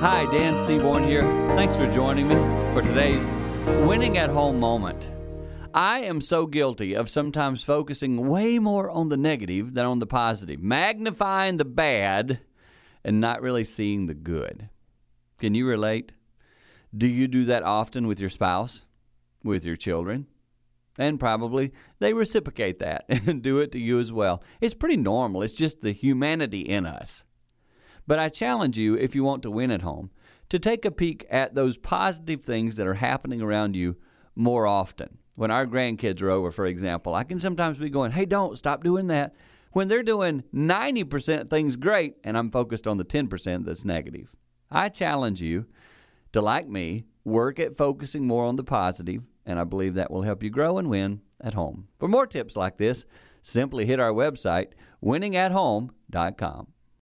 Hi, Dan Seaborn here. Thanks for joining me for today's winning at home moment. I am so guilty of sometimes focusing way more on the negative than on the positive, magnifying the bad and not really seeing the good. Can you relate? Do you do that often with your spouse, with your children? And probably they reciprocate that and do it to you as well. It's pretty normal. It's just the humanity in us. But I challenge you, if you want to win at home, to take a peek at those positive things that are happening around you more often. When our grandkids are over, for example, I can sometimes be going, hey, don't stop doing that. When they're doing 90% things great, and I'm focused on the 10% that's negative. I challenge you to, like me, work at focusing more on the positive, and I believe that will help you grow and win at home. For more tips like this, simply hit our website, winningathome.com.